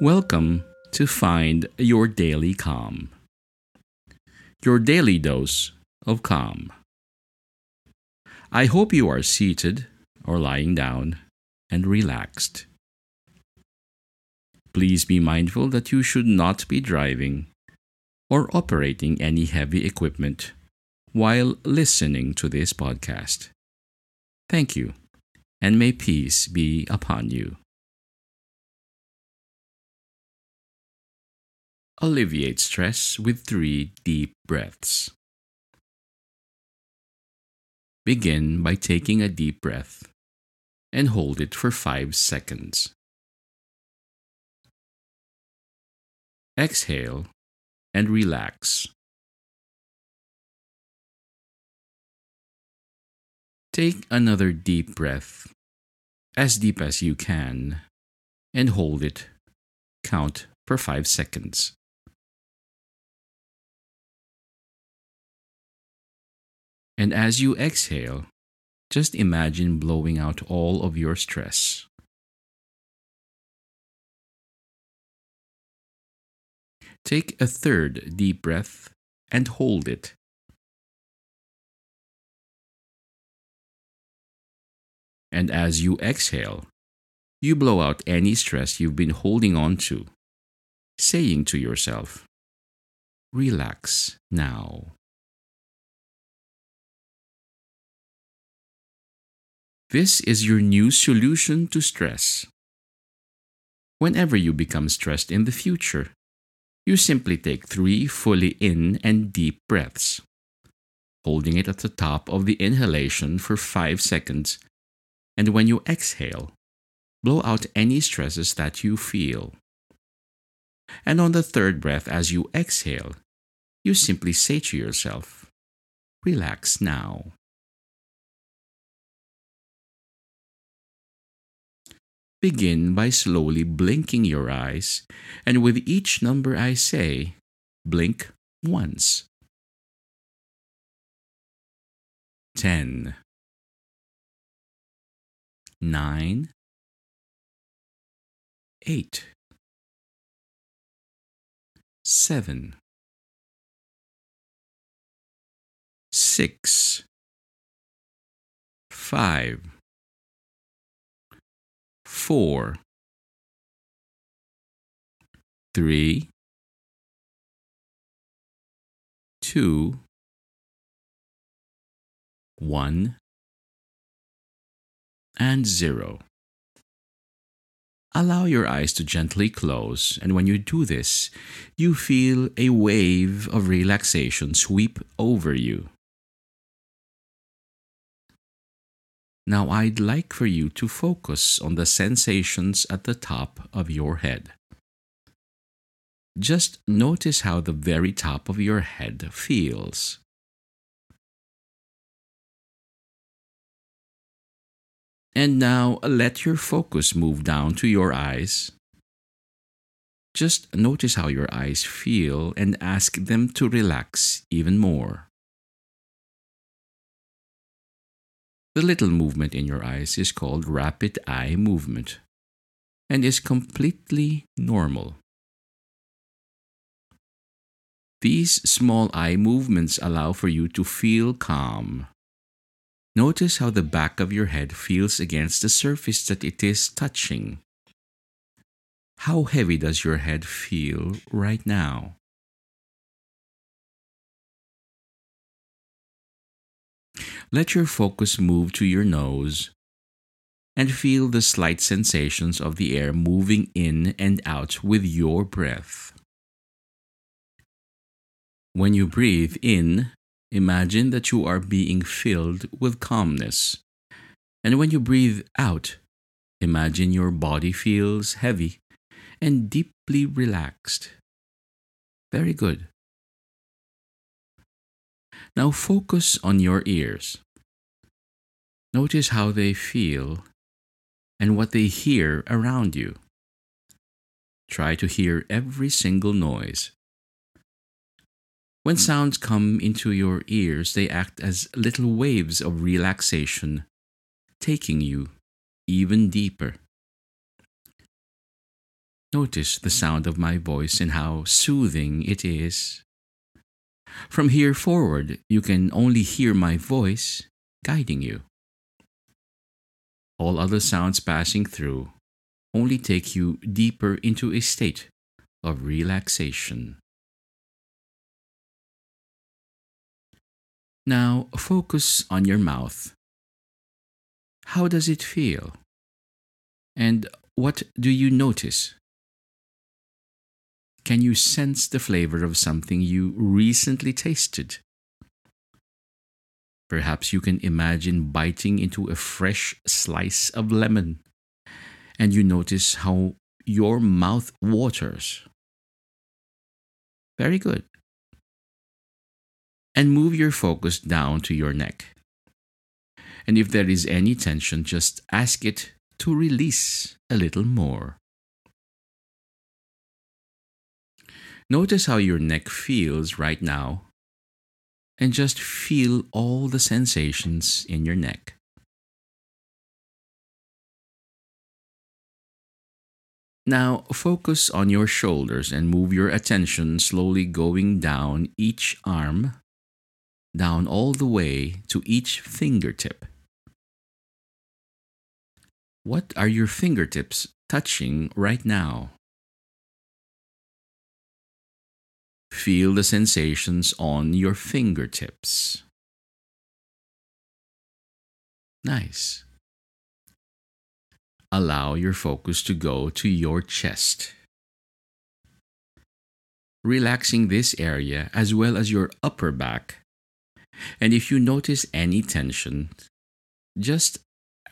Welcome to Find Your Daily Calm. Your daily dose of calm. I hope you are seated or lying down and relaxed. Please be mindful that you should not be driving or operating any heavy equipment while listening to this podcast. Thank you, and may peace be upon you. Alleviate stress with three deep breaths. Begin by taking a deep breath and hold it for five seconds. Exhale and relax. Take another deep breath, as deep as you can, and hold it. Count for five seconds. And as you exhale, just imagine blowing out all of your stress. Take a third deep breath and hold it. And as you exhale, you blow out any stress you've been holding on to, saying to yourself, Relax now. This is your new solution to stress. Whenever you become stressed in the future, you simply take three fully in and deep breaths, holding it at the top of the inhalation for five seconds, and when you exhale, blow out any stresses that you feel. And on the third breath, as you exhale, you simply say to yourself, Relax now. Begin by slowly blinking your eyes, and with each number I say, blink once. 10 9 8 7 6 5 four, three, two, one, and zero. Allow your eyes to gently close, and when you do this, you feel a wave of relaxation sweep over you. Now I'd like for you to focus on the sensations at the top of your head. Just notice how the very top of your head feels. And now let your focus move down to your eyes. Just notice how your eyes feel and ask them to relax even more. The little movement in your eyes is called rapid eye movement and is completely normal. These small eye movements allow for you to feel calm. Notice how the back of your head feels against the surface that it is touching. How heavy does your head feel right now? Let your focus move to your nose and feel the slight sensations of the air moving in and out with your breath. When you breathe in, imagine that you are being filled with calmness. And when you breathe out, imagine your body feels heavy and deeply relaxed. Very good. Now focus on your ears. Notice how they feel and what they hear around you. Try to hear every single noise. When sounds come into your ears, they act as little waves of relaxation, taking you even deeper. Notice the sound of my voice and how soothing it is. From here forward, you can only hear my voice guiding you. All other sounds passing through only take you deeper into a state of relaxation. Now focus on your mouth. How does it feel? And what do you notice? Can you sense the flavor of something you recently tasted? Perhaps you can imagine biting into a fresh slice of lemon and you notice how your mouth waters. Very good and move your focus down to your neck. And if there is any tension, just ask it to release a little more. Notice how your neck feels right now, and just feel all the sensations in your neck. Now focus on your shoulders and move your attention slowly going down each arm down all the way to each fingertip. What are your fingertips touching right now? Feel the sensations on your fingertips. Nice. Allow your focus to go to your chest. Relaxing this area as well as your upper back and if you notice any tension, just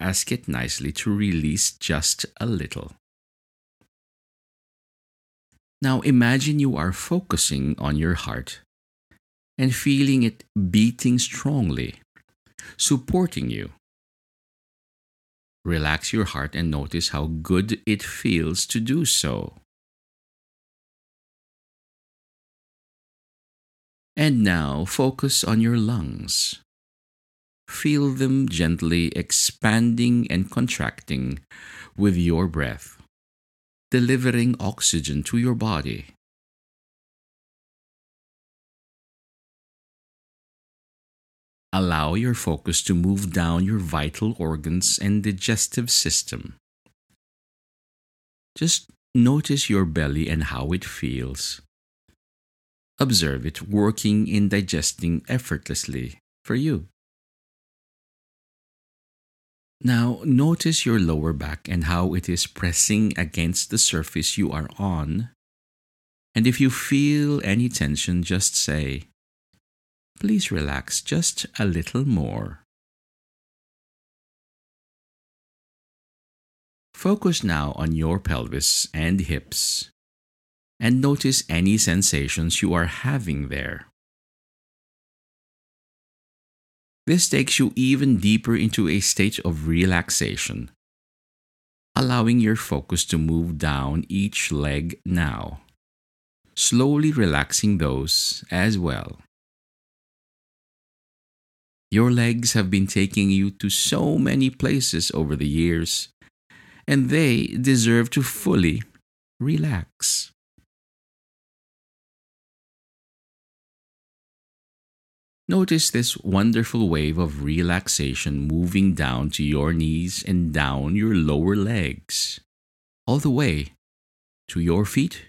ask it nicely to release just a little. Now imagine you are focusing on your heart and feeling it beating strongly, supporting you. Relax your heart and notice how good it feels to do so. And now focus on your lungs. Feel them gently expanding and contracting with your breath, delivering oxygen to your body. Allow your focus to move down your vital organs and digestive system. Just notice your belly and how it feels observe it working in digesting effortlessly for you. Now, notice your lower back and how it is pressing against the surface you are on. And if you feel any tension, just say, Please relax just a little more. Focus now on your pelvis and hips and notice any sensations you are having there. This takes you even deeper into a state of relaxation, allowing your focus to move down each leg now, slowly relaxing those as well. Your legs have been taking you to so many places over the years, and they deserve to fully relax. Notice this wonderful wave of relaxation moving down to your knees and down your lower legs, all the way to your feet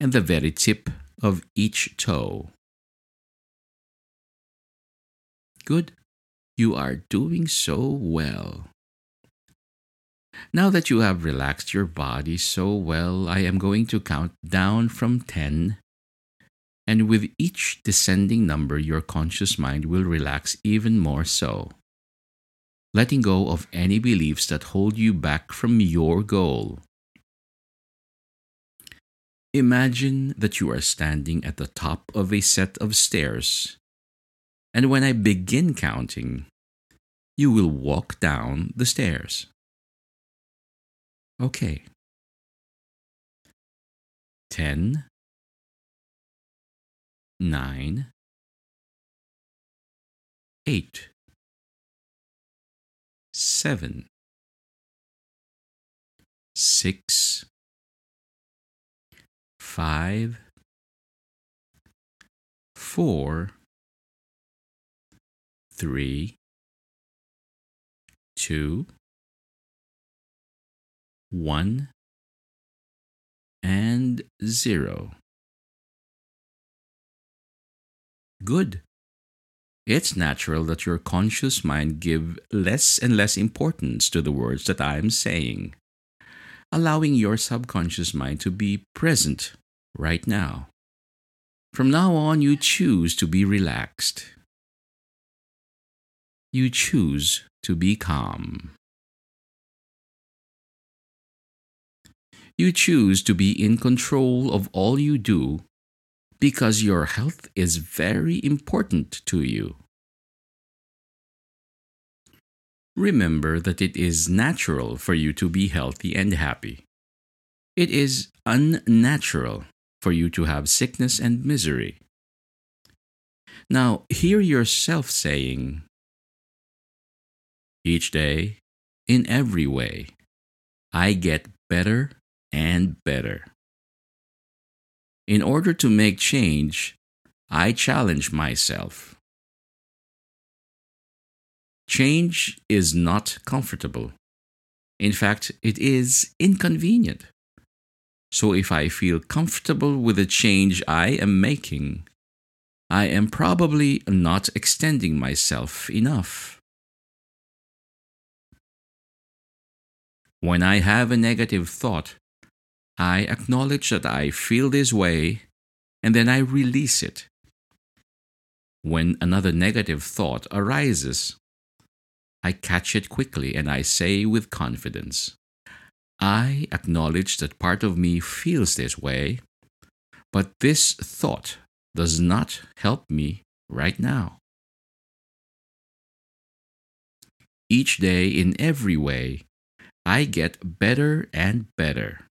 and the very tip of each toe. Good. You are doing so well. Now that you have relaxed your body so well, I am going to count down from 10 and with each descending number, your conscious mind will relax even more so, letting go of any beliefs that hold you back from your goal. Imagine that you are standing at the top of a set of stairs, and when I begin counting, you will walk down the stairs. Okay. 10 nine, eight, seven, six, five, four, three, two, one, and zero. Good. It's natural that your conscious mind give less and less importance to the words that I am saying, allowing your subconscious mind to be present right now. From now on, you choose to be relaxed. You choose to be calm. You choose to be in control of all you do because your health is very important to you. Remember that it is natural for you to be healthy and happy. It is unnatural for you to have sickness and misery. Now, hear yourself saying, Each day, in every way, I get better and better. In order to make change, I challenge myself. Change is not comfortable. In fact, it is inconvenient. So if I feel comfortable with the change I am making, I am probably not extending myself enough. When I have a negative thought, I acknowledge that I feel this way, and then I release it. When another negative thought arises, I catch it quickly and I say with confidence, I acknowledge that part of me feels this way, but this thought does not help me right now. Each day, in every way, I get better and better.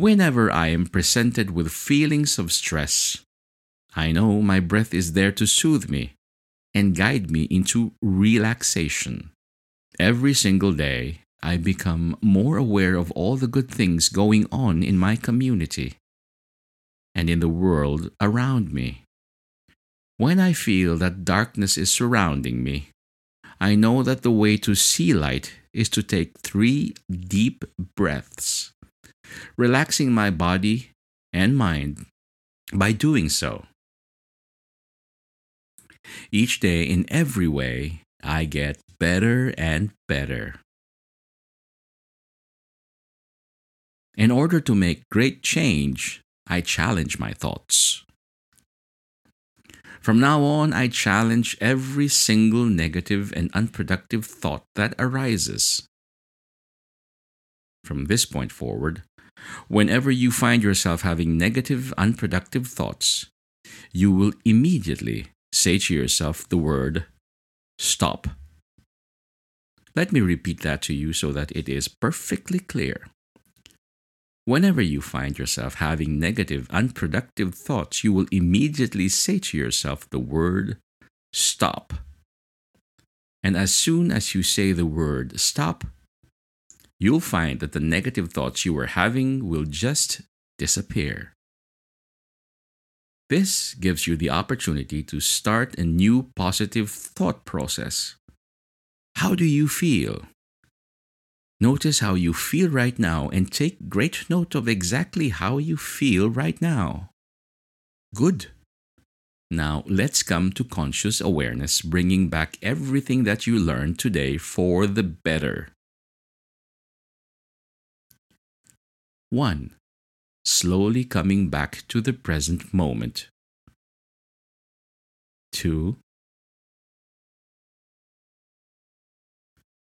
Whenever I am presented with feelings of stress, I know my breath is there to soothe me and guide me into relaxation. Every single day, I become more aware of all the good things going on in my community and in the world around me. When I feel that darkness is surrounding me, I know that the way to see light is to take three deep breaths relaxing my body and mind by doing so. Each day, in every way, I get better and better. In order to make great change, I challenge my thoughts. From now on, I challenge every single negative and unproductive thought that arises. From this point forward, Whenever you find yourself having negative, unproductive thoughts, you will immediately say to yourself the word stop. Let me repeat that to you so that it is perfectly clear. Whenever you find yourself having negative, unproductive thoughts, you will immediately say to yourself the word stop. And as soon as you say the word stop, you'll find that the negative thoughts you were having will just disappear. This gives you the opportunity to start a new positive thought process. How do you feel? Notice how you feel right now and take great note of exactly how you feel right now. Good. Now let's come to conscious awareness, bringing back everything that you learned today for the better. 1. Slowly coming back to the present moment. 2.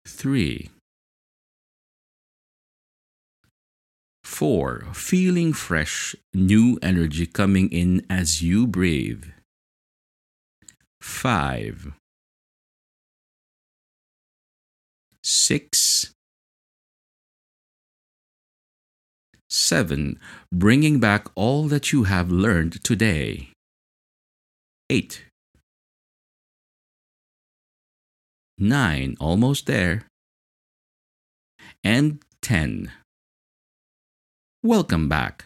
3. 4. Feeling fresh, new energy coming in as you breathe. 5. 6. 7. Bringing back all that you have learned today. 8. 9. Almost there. And 10. Welcome back.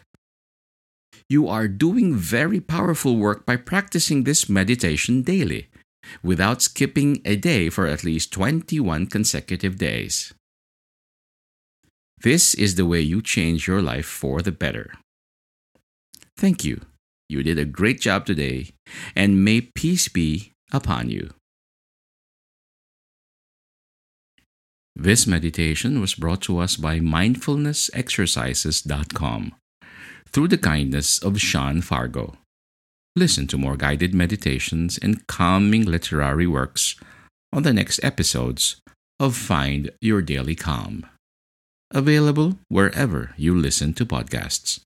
You are doing very powerful work by practicing this meditation daily, without skipping a day for at least 21 consecutive days. This is the way you change your life for the better. Thank you. You did a great job today, and may peace be upon you. This meditation was brought to us by mindfulnessexercises.com through the kindness of Sean Fargo. Listen to more guided meditations and calming literary works on the next episodes of Find Your Daily Calm. Available wherever you listen to podcasts.